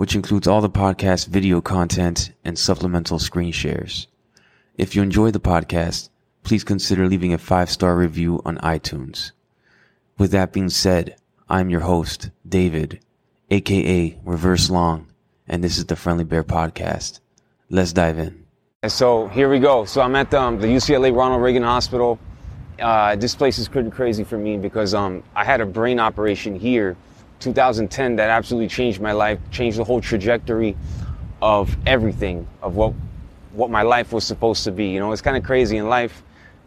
which includes all the podcast video content and supplemental screen shares. If you enjoy the podcast, please consider leaving a five star review on iTunes. With that being said, I'm your host, David, aka Reverse Long, and this is the Friendly Bear Podcast. Let's dive in. So here we go. So I'm at the, um, the UCLA Ronald Reagan Hospital. Uh, this place is crazy for me because um, I had a brain operation here, 2010, that absolutely changed my life, changed the whole trajectory of everything, of what what my life was supposed to be. You know, it's kind of crazy in life.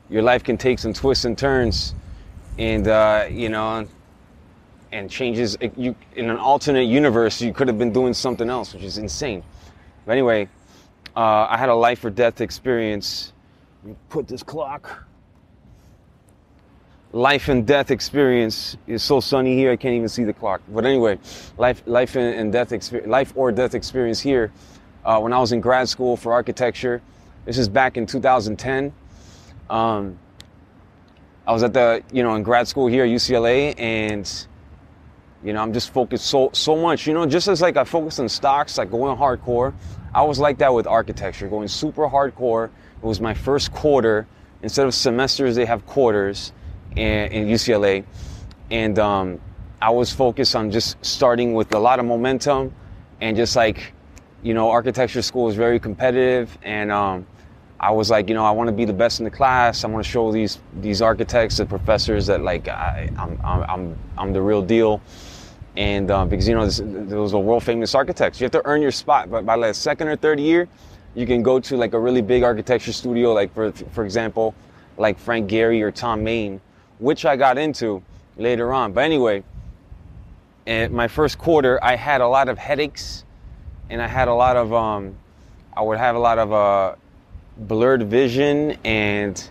Your life can take some twists and turns and uh, you know, and changes. You in an alternate universe, you could have been doing something else, which is insane. But anyway, uh, I had a life or death experience. Put this clock. Life and death experience is so sunny here. I can't even see the clock. But anyway, life, life and death experience, life or death experience here. Uh, when I was in grad school for architecture, this is back in 2010. Um, I was at the, you know, in grad school here at UCLA, and you know, I'm just focused so so much. You know, just as like I focused on stocks, like going hardcore, I was like that with architecture, going super hardcore. It was my first quarter. Instead of semesters, they have quarters in, in UCLA, and um, I was focused on just starting with a lot of momentum, and just like, you know, architecture school is very competitive, and um, I was like, you know, I want to be the best in the class. I want to show these these architects and professors that like I, am I'm, I'm I'm the real deal. And uh, because you know this, those are world famous architects, you have to earn your spot. But by like second or third year, you can go to like a really big architecture studio, like for for example, like Frank Gehry or Thom Mayne, which I got into later on. But anyway, in my first quarter, I had a lot of headaches, and I had a lot of um, I would have a lot of uh, blurred vision and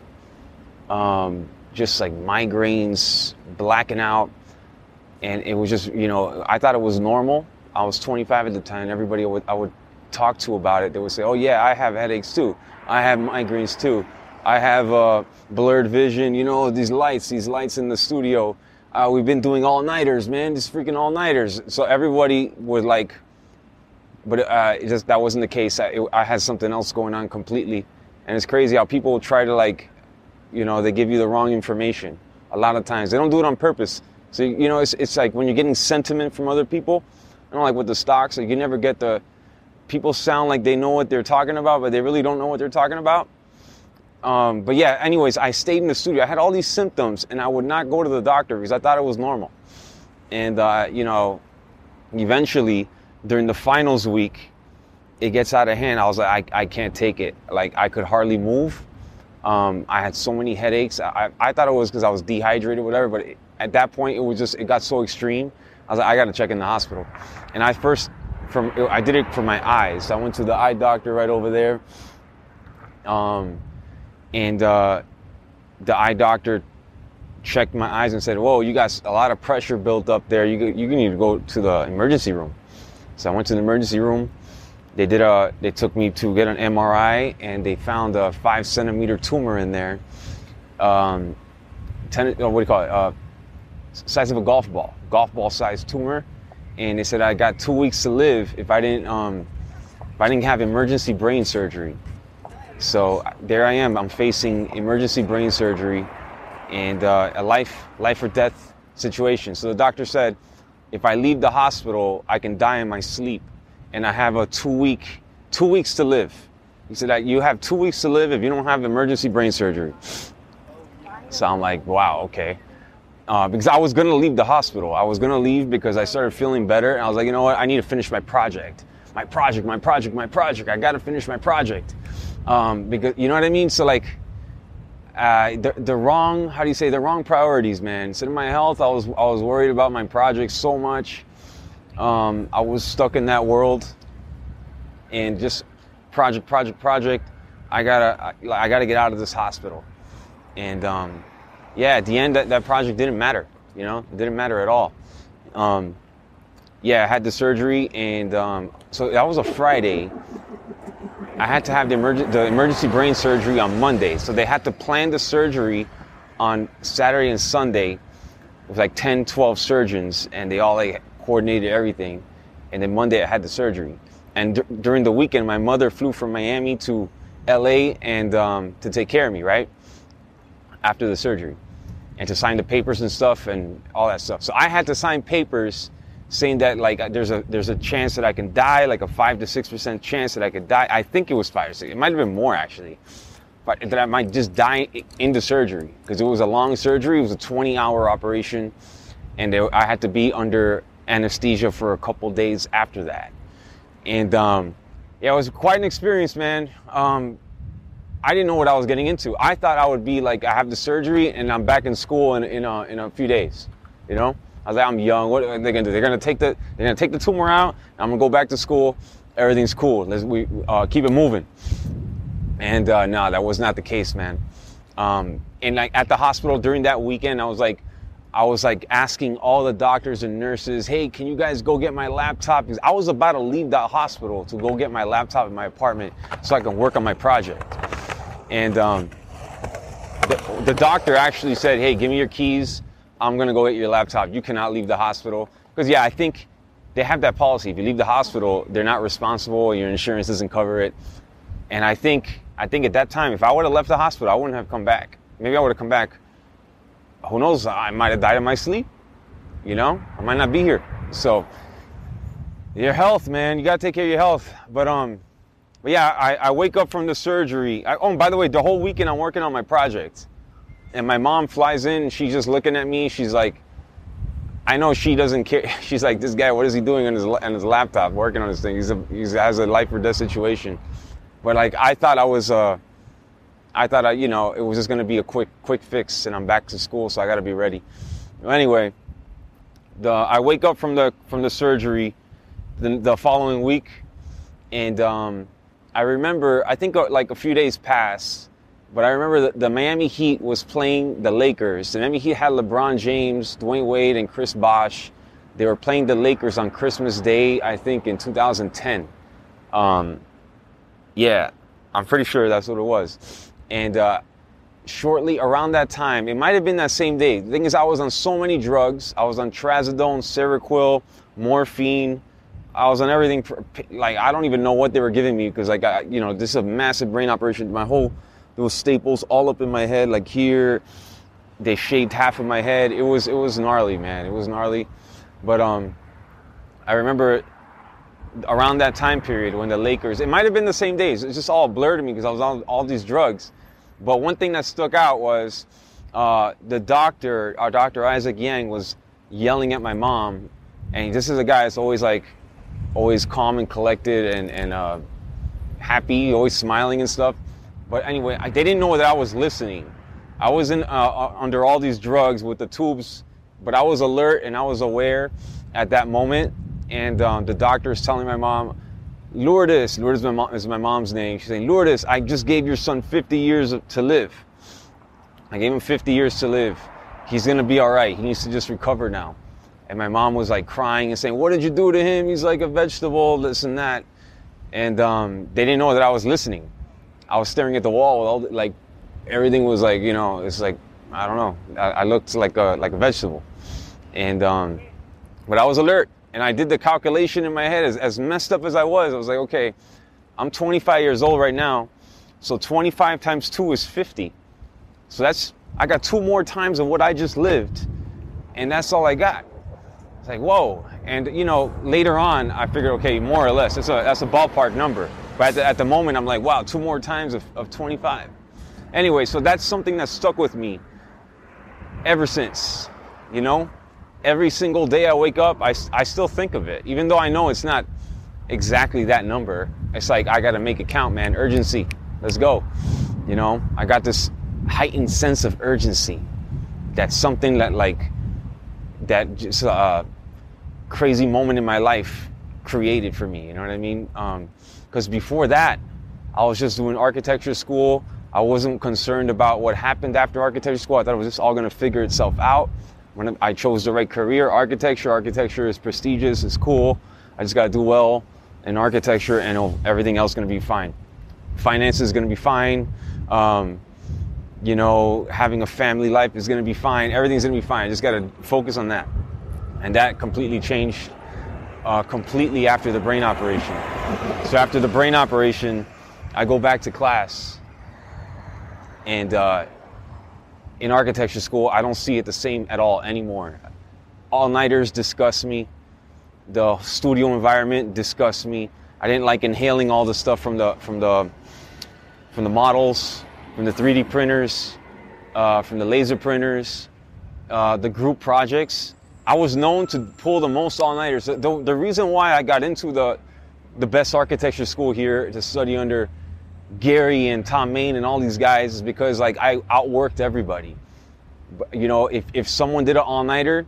um, just like migraines, blacking out. And it was just, you know, I thought it was normal. I was 25 at the time. Everybody I would, I would talk to about it, they would say, oh, yeah, I have headaches too. I have migraines too. I have uh, blurred vision, you know, these lights, these lights in the studio. Uh, we've been doing all nighters, man, just freaking all nighters. So everybody was like, but uh, just that wasn't the case. I, it, I, had something else going on completely, and it's crazy how people try to like, you know, they give you the wrong information. A lot of times they don't do it on purpose. So you know, it's it's like when you're getting sentiment from other people. I don't like with the stocks. Like you never get the people sound like they know what they're talking about, but they really don't know what they're talking about. Um, but yeah, anyways, I stayed in the studio. I had all these symptoms, and I would not go to the doctor because I thought it was normal. And uh, you know, eventually during the finals week, it gets out of hand. I was like, I, I can't take it. Like, I could hardly move. Um, I had so many headaches. I, I thought it was because I was dehydrated, whatever. But it, at that point, it was just it got so extreme. I was like, I got to check in the hospital. And I first, from I did it for my eyes. So I went to the eye doctor right over there. Um, and uh, the eye doctor checked my eyes and said, "Whoa, you got a lot of pressure built up there. You you need to go to the emergency room." So I went to the emergency room. They did a, they took me to get an MRI and they found a five centimeter tumor in there. Um, ten, what do you call it? Uh, size of a golf ball, golf ball sized tumor. And they said I got two weeks to live if I didn't, um, if I didn't have emergency brain surgery. So there I am. I'm facing emergency brain surgery and uh, a life, life or death situation. So the doctor said, if I leave the hospital, I can die in my sleep, and I have a two week, two weeks to live. He said that you have two weeks to live if you don't have emergency brain surgery. So I'm like, wow, okay. Uh, because I was gonna leave the hospital. I was gonna leave because I started feeling better, and I was like, you know what? I need to finish my project, my project, my project, my project. I gotta finish my project. Um, because you know what I mean. So like, uh, the, the wrong how do you say the wrong priorities man instead of my health i was i was worried about my project so much um, i was stuck in that world and just project, project, project. I gotta, I, I gotta get out of this hospital. And um, yeah, at the end, that, that project didn't matter. You know, it didn't matter at all. Um, yeah, I had the surgery, and um, so that was a Friday. I had to have the, emerg- the emergency brain surgery on Monday. So they had to plan the surgery on Saturday and Sunday with like 10, 12 surgeons, and they all like coordinated everything. And then Monday I had the surgery. And d- during the weekend, my mother flew from Miami to LA and um, to take care of me, right? After the surgery, and to sign the papers and stuff and all that stuff. So I had to sign papers saying that like there's a there's a chance that I can die, like a five to six percent chance that I could die. I think it was five or six. It might have been more actually, but that I might just die in the surgery because it was a long surgery. It was a 20 hour operation, and I had to be under anesthesia for a couple days after that. And um, yeah, it was quite an experience, man. Um, I didn't know what I was getting into. I thought I would be like I have the surgery and I'm back in school in in a, in a few days, you know. I was like, I'm young. What are they gonna do? They're gonna take the they're gonna take the tumor out. I'm gonna go back to school. Everything's cool. Let's we uh, keep it moving. And uh, no, that was not the case, man. Um, and like at the hospital during that weekend, I was like, I was like asking all the doctors and nurses, hey, can you guys go get my laptop? Because I was about to leave that hospital to go get my laptop in my apartment so I can work on my project. And um, the, the doctor actually said, hey, give me your keys. I'm gonna go get your laptop. You cannot leave the hospital. Because yeah, I think they have that policy. If you leave the hospital, they're not responsible. Your insurance doesn't cover it. And I think I think at that time, if I would have left the hospital, I wouldn't have come back. Maybe I would have come back. Who knows? I might have died in my sleep. You know, I might not be here. So your health, man, you gotta take care of your health. But um, but yeah, I, I wake up from the surgery. I, oh, by the way, the whole weekend I'm working on my project and my mom flies in she's just looking at me. She's like, I know she doesn't care. She's like, this guy, what is he doing on his on his laptop, working on this thing? He's a, he has a life or death situation. But like, I thought I was, uh, I thought I, you know, it was just gonna be a quick quick fix, and I'm back to school, so I got to be ready. Anyway, the I wake up from the from the surgery the, the following week, and um, I remember I think uh, like a few days pass but I remember the, the, Miami Heat was playing the Lakers. The Miami Heat had LeBron James, Dwyane Wade, and Chris Bosh. They were playing the Lakers on Christmas Day, I think, in 2010. Um, yeah, I'm pretty sure that's what it was. And uh, shortly around that time, it might have been that same day. The thing is, I was on so many drugs. I was on trazodone, Seroquel, morphine. I was on everything. Like I don't even know what they were giving me because, I, you know, this is a massive brain operation. My whole was staples all up in my head, like here. They shaved half of my head. It was it was gnarly, man. It was gnarly. But um, I remember around that time period when the Lakers. It might have been the same days. It's just all blurred to me because I was on all these drugs. But one thing that stuck out was uh, the doctor, our doctor Isaac Yang, was yelling at my mom, and this is a guy that's always like, always calm and collected and and uh, happy, always smiling and stuff. But anyway, I, they didn't know that I was listening. I was in, uh, uh, under all these drugs with the tubes, but I was alert and I was aware at that moment. And um, the doctor is telling my mom, Lourdes, Lourdes is my, mom, is my mom's name. She's saying, Lourdes, I just gave your son 50 years to live. I gave him 50 years to live. He's gonna be all right. He needs to just recover now. And my mom was like crying and saying, What did you do to him? He's like a vegetable, this and that. And um, they didn't know that I was listening. I was staring at the wall with all the, like everything was like you know it's like I don't know. I, I looked like a like a vegetable, and um, but I was alert and I did the calculation in my head as, as messed up as I was I was like okay I'm 25 years old right now so 25 times 2 is 50 so that's I got two more times of what I just lived and that's all I got. It's like whoa. And you know later on I figured okay more or less that's a that's a ballpark number but at the, at the moment, I'm like, wow, two more times of, of 25. Anyway, so that's something that stuck with me ever since. You know, every single day I wake up, I, I still think of it, even though I know it's not exactly that number. It's like, I got to make it count, man. Urgency. Let's go. You know, I got this heightened sense of urgency. That's something that, like, that just uh, crazy moment in my life created for me. You know what I mean? Um, because before that, I was just doing architecture school. I wasn't concerned about what happened after architecture school. I thought it was just all going to figure itself out. When I chose the right career, architecture, architecture is prestigious, it's cool. I just got to do well in architecture and everything else is going to be fine. Finance is going to be fine. Um, you know, having a family life is going to be fine. Everything's going to be fine. I just got to focus on that. And that completely changed uh, completely after the brain operation. So after the brain operation, I go back to class. And uh, in architecture school, I don't see it the same at all anymore. All nighters disgust me. The studio environment disgusts me. I didn't like inhaling all the stuff from the from the from the models, from the 3D printers, uh, from the laser printers, uh, the group projects. I was known to pull the most all-nighters. The, the reason why I got into the the best architecture school here to study under Gehry and Thom Mayne and all these guys is because like I outworked everybody. But, you know, if, if someone did an all-nighter,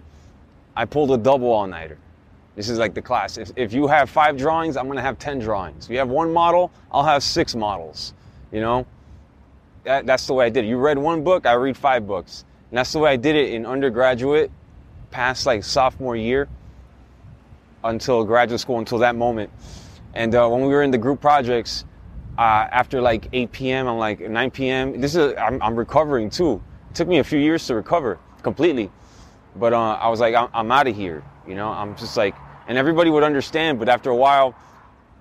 I pulled a double all-nighter. This is like the class. If, if you have five drawings, I'm gonna have 10 drawings. If you have one model, I'll have six models. You know, that, that's the way I did it. You read one book, I read five books. And that's the way I did it in undergraduate, past like sophomore year, until graduate school, until that moment. And uh, when we were in the group projects, uh, after like 8 p.m. I'm like 9 p.m. This is I'm, I'm, recovering too. It took me a few years to recover completely, but uh, I was like I'm, I'm out of here. You know, I'm just like, and everybody would understand. But after a while,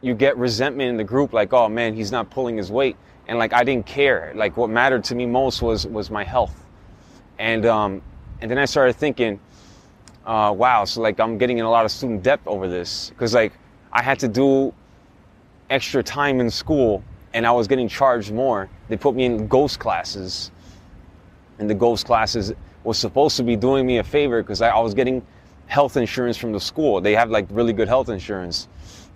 you get resentment in the group, like, oh man, he's not pulling his weight, and like I didn't care. Like what mattered to me most was was my health, and um, and then I started thinking, uh, wow, so like I'm getting in a lot of student debt over this because like I had to do extra time in school and I was getting charged more. They put me in ghost classes. And the ghost classes was supposed to be doing me a favor because I, I, was getting health insurance from the school. They have like really good health insurance.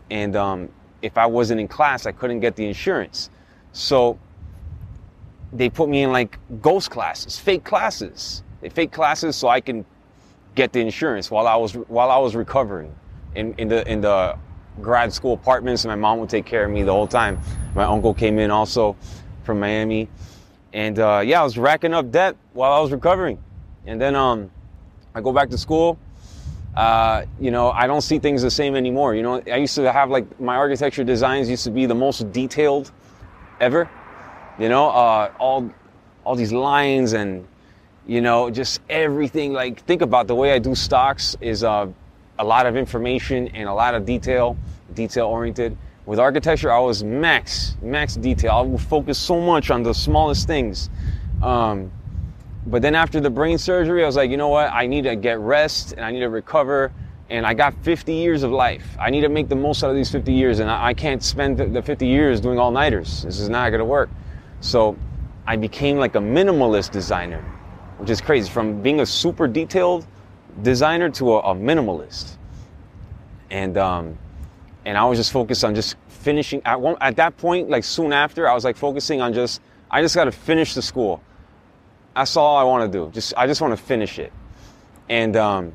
And um, if I wasn't in class, I couldn't get the insurance. So they put me in like ghost classes, fake classes. They fake classes so I can get the insurance while I was while I was recovering in, in the in the grad school apartments, my mom would take care of me the whole time. My uncle came in also from Miami, and uh, yeah, I was racking up debt while I was recovering. And then um, I go back to school. Uh, you know, I don't see things the same anymore. You know, I used to have like my architecture designs used to be the most detailed ever. You know, uh, all all these lines and you know just everything. Like think about the way I do stocks is uh, a lot of information and a lot of detail, detail oriented. With architecture, I was max, max detail. I would focus so much on the smallest things. Um, but then after the brain surgery, I was like, you know what? I need to get rest and I need to recover. And I got 50 years of life. I need to make the most out of these 50 years. And I, I can't spend the 50 years doing all nighters. This is not going to work. So I became like a minimalist designer, which is crazy. From being a super detailed designer to a, a minimalist. And um, and I was just focused on just finishing. At one at that point, like soon after, I was like focusing on just I just got to finish the school. That's all I want to do. Just I just want to finish it, and um,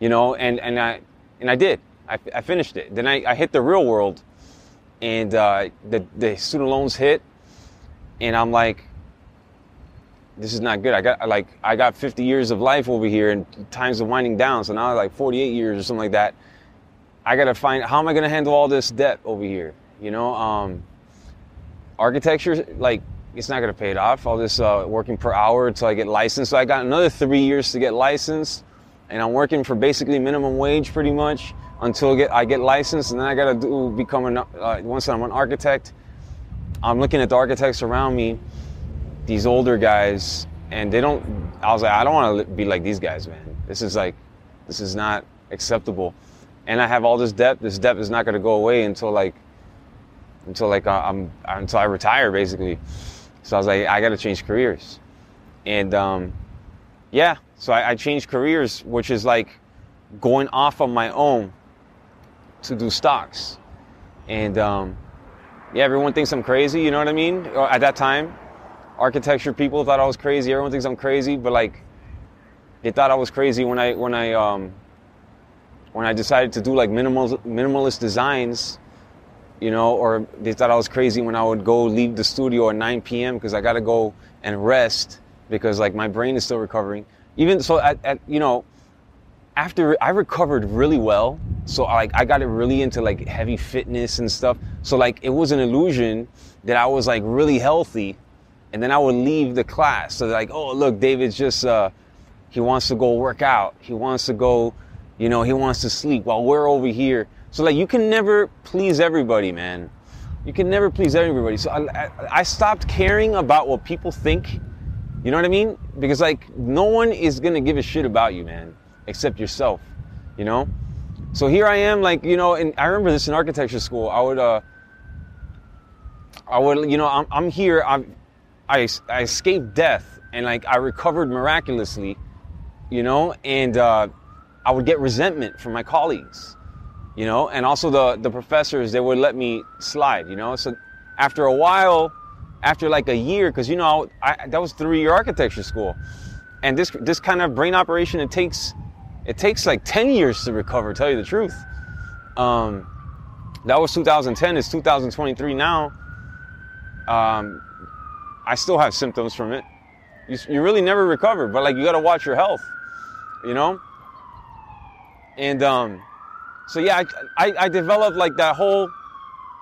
you know, and and I and I did. I, I finished it. Then I, I hit the real world, and uh, the the student loans hit, and I'm like, this is not good. I got like I got 50 years of life over here, and times are winding down. So now like 48 years or something like that. I gotta find how am I gonna handle all this debt over here? You know, um, architecture like it's not gonna pay it off. All this uh, working per hour until I get licensed. So I got another three years to get licensed, and I'm working for basically minimum wage pretty much until get, I get licensed, and then I gotta do become an uh, once I'm an architect. I'm looking at the architects around me these older guys, and they don't. I was like, I don't want to be like these guys, man. This is like, this is not acceptable. And I have all this debt. This debt is not going to go away until like, until like I'm until I retire, basically. So I was like, I got to change careers, and um, yeah. So I, I changed careers, which is like going off on my own to do stocks, and um, yeah, everyone thinks I'm crazy. You know what I mean? At that time, architecture people thought I was crazy. Everyone thinks I'm crazy, but like they thought I was crazy when I when I um, when I decided to do like minimal minimalist designs you know, or they thought I was crazy when I would go leave the studio at 9 p.m. because I got to go and rest because like my brain is still recovering. Even so, at, at you know, after I recovered really well, so like I got it really into like heavy fitness and stuff. So like it was an illusion that I was like really healthy, and then I would leave the class. So like, oh look, David's just uh, he wants to go work out. He wants to go, you know, he wants to sleep while we're over here. So like you can never please everybody, man. You can never please everybody. So I, I stopped caring about what people think. You know what I mean? Because like no one is gonna give a shit about you, man, except yourself. You know. So here I am, like you know, and I remember this in architecture school. I would, uh, I would, you know, I'm, I'm here. I'm, I, I escaped death, and like I recovered miraculously, you know, and uh, I would get resentment from my colleagues, you know, and also the the professors. They would let me slide, you know. So after a while, after like a year, because you know, I, that was three year architecture school, and this this kind of brain operation it takes it takes like 10 years to recover, tell you the truth. Um, that was 2010, it's 2023 now. Um, I still have symptoms from it. You, you really never recover, but like you gotta watch your health, you know? And um, so yeah, I, I, I developed like that whole,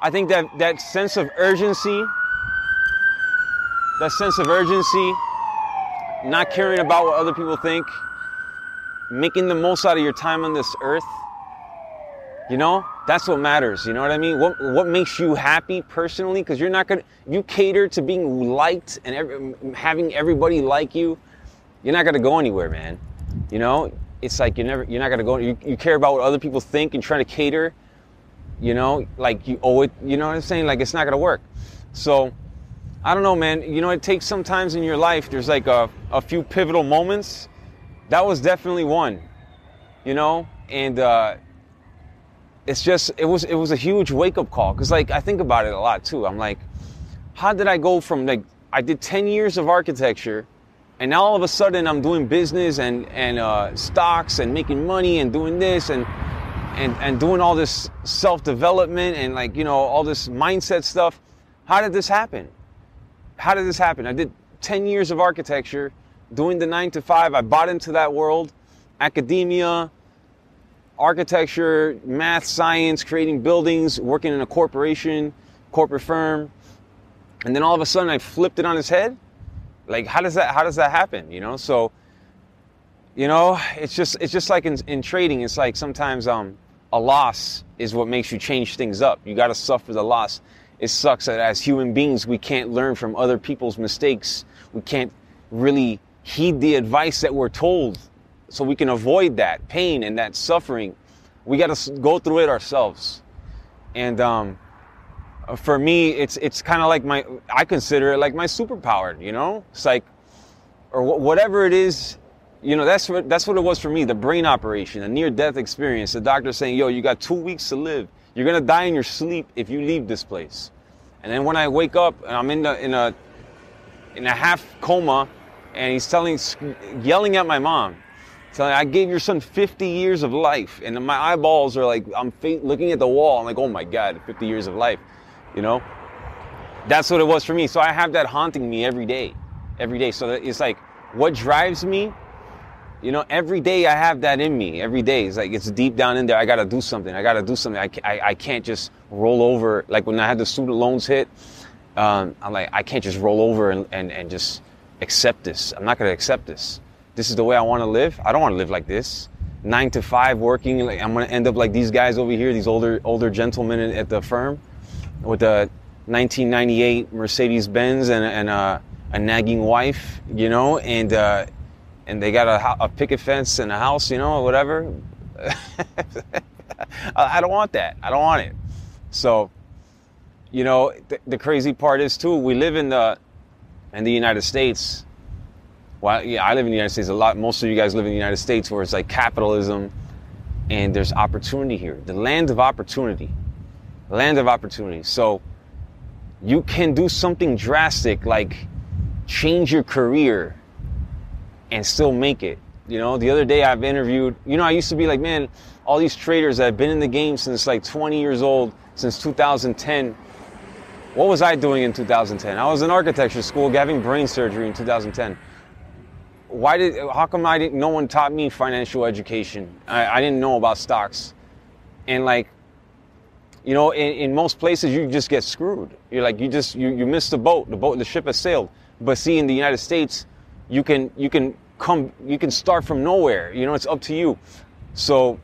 I think that that sense of urgency, that sense of urgency, not caring about what other people think, making the most out of your time on this earth. You know, that's what matters. You know what I mean? What what makes you happy personally? Because you're not gonna you cater to being liked and every, having everybody like you. You're not gonna go anywhere, man. You know, it's like you're never you're not gonna go. You, you care about what other people think and trying to cater. You know, like you owe it. You know what I'm saying? Like it's not gonna work. So, I don't know, man. You know, it takes sometimes in your life. There's like a, a few pivotal moments that was definitely one, you know, and uh, it's just it was it was a huge wake up call because like I think about it a lot too. I'm like, how did I go from like I did 10 years of architecture, and now all of a sudden I'm doing business and and uh, stocks and making money and doing this and and and doing all this self development and like you know all this mindset stuff. How did this happen? How did this happen? I did 10 years of architecture doing the nine to five. I bought into that world, academia, architecture, math, science, creating buildings, working in a corporation, corporate firm. And then all of a sudden I flipped it on his head. Like how does that how does that happen? You know? So you know, it's just it's just like in, in trading, it's like sometimes um a loss is what makes you change things up. You gotta suffer the loss. It sucks that as human beings we can't learn from other people's mistakes. We can't really heed the advice that we're told so we can avoid that pain and that suffering. We got to go through it ourselves. And um, for me, it's it's kind of like my I consider it like my superpower. You know, it's like or wh- whatever it is. You know, that's what that's what it was for me. The brain operation, a near-death experience. The doctor saying, "Yo, you got two weeks to live. You're gonna die in your sleep if you leave this place." And then when I wake up and I'm in the in a in a half coma, and he's telling, yelling at my mom, telling, I gave your son 50 years of life. And my eyeballs are like, I'm looking at the wall. I'm like, oh my God, 50 years of life, you know? That's what it was for me. So I have that haunting me every day, every day. So it's like, what drives me? You know, every day I have that in me. Every day, it's like it's deep down in there. I gotta do something. I gotta do something. I, I, I can't just roll over. Like when I had the student loans hit, um, I'm like, I can't just roll over and, and, and just accept this. I'm not to accept this. This is the way I want to live. I don't want to live like this. Nine to five working. Like I'm going to end up like these guys over here, these older older gentlemen at the firm, with a 1998 Mercedes Benz and, and a, a, nagging wife, you know, and uh, and they got a, a picket fence and a house, you know, whatever. I don't want that. I don't want it. So, you know, th- the crazy part is too, we live in the in the United States, well, yeah, I live in the United States a lot. Most of you guys live in the United States where it's like capitalism and there's opportunity here. The land of opportunity. Land of opportunity. So you can do something drastic like change your career and still make it. You know, the other day I've interviewed, you know, I used to be like, man, all these traders that have been in the game since like 20 years old, since 2010. What was I doing in 2010? I was in architecture school having brain surgery in 2010. Why did, how come I didn't, no one taught me financial education? I, I didn't know about stocks. And like, you know, in, in most places you just get screwed. You're like, you just, you, you miss the boat, the boat, the ship has sailed. But see, in the United States, you can, you can come, you can start from nowhere. You know, it's up to you. So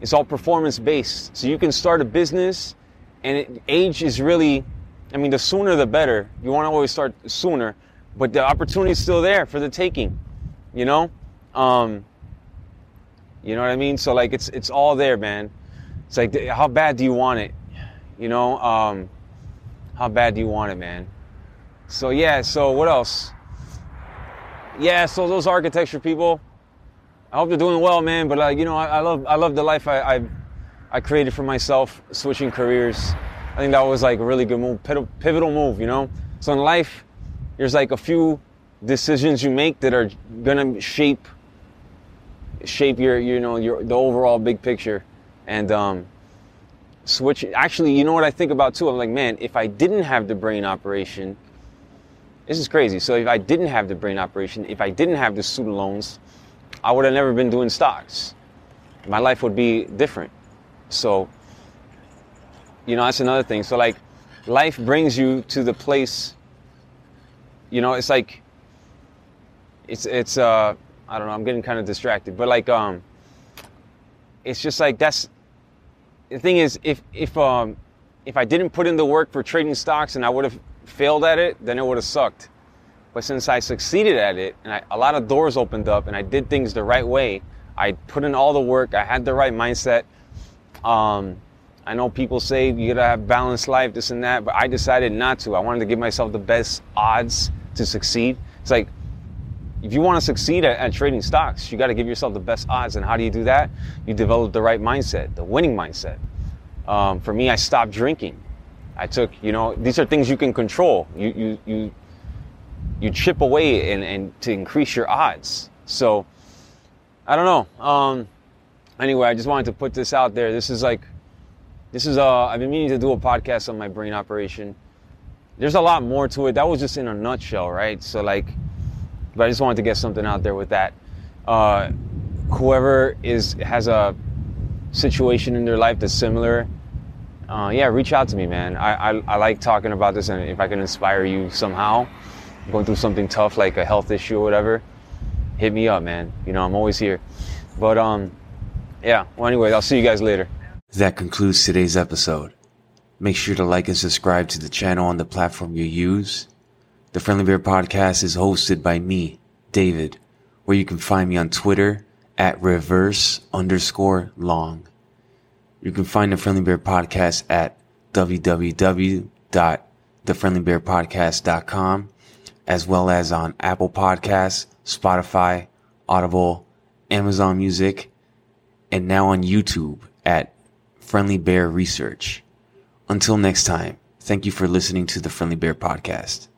it's all performance based. So you can start a business and it, age is really, I mean, the sooner the better. You want to always start sooner, but the opportunity is still there for the taking, you know? Um, you know what I mean? So like it's, it's all there, man. It's like, how bad do you want it? You know, um, how bad do you want it, man? So yeah, so what else? Yeah, so those architecture people, I hope they're doing well, man. But uh, you know, I, I, love I love the life I, I, I created for myself, switching careers. I think that was like a really good move, pivotal move. You know, so in life, there's like a few decisions you make that are gonna shape shape your you know your the overall big picture, and um, switch. Actually, you know what I think about too. I'm like, man, if I didn't have the brain operation, this is crazy. So if I didn't have the brain operation, if I didn't have the student loans I would have never been doing stocks. My life would be different. So, you know, that's another thing. So, like, life brings you to the place, you know, it's like, it's, it's, uh, I don't know, I'm getting kind of distracted, but like, um, it's just like, that's, the thing is, if, if, um, if I didn't put in the work for trading stocks and I would have failed at it, then it would have sucked. But since I succeeded at it and I, a lot of doors opened up and I did things the right way, I put in all the work, I had the right mindset. Um, I know people say you gotta have balanced life, this and that, but I decided not to. I wanted to give myself the best odds to succeed. It's like, if you want to succeed at, at trading stocks, you got to give yourself the best odds. And how do you do that? You develop the right mindset, the winning mindset. Um, for me, I stopped drinking. I took, you know, these are things you can control. You, you, you you chip away and, and to increase your odds. So I don't know. Um, anyway, I just wanted to put this out there. This is like, this is uh, I've been meaning to do a podcast on my brain operation. There's a lot more to it. That was just in a nutshell, right? So like, but I just wanted to get something out there with that. Uh, whoever is has a situation in their life that's similar, uh, yeah, reach out to me, man. I, I, I like talking about this, and if I can inspire you somehow, going through something tough like a health issue or whatever, hit me up, man. You know, I'm always here. But um, yeah. Well, anyway, I'll see you guys later. That concludes today's episode. Make sure to like and subscribe to the channel on the platform you use. The Friendly Bear Podcast is hosted by me, David, where you can find me on Twitter at reverse underscore long. You can find the Friendly Bear Podcast at www.thefriendlybearpodcast.com as well as on Apple Podcasts, Spotify, Audible, Amazon Music, and now on YouTube at Friendly Bear Research. Until next time, thank you for listening to the Friendly Bear Podcast.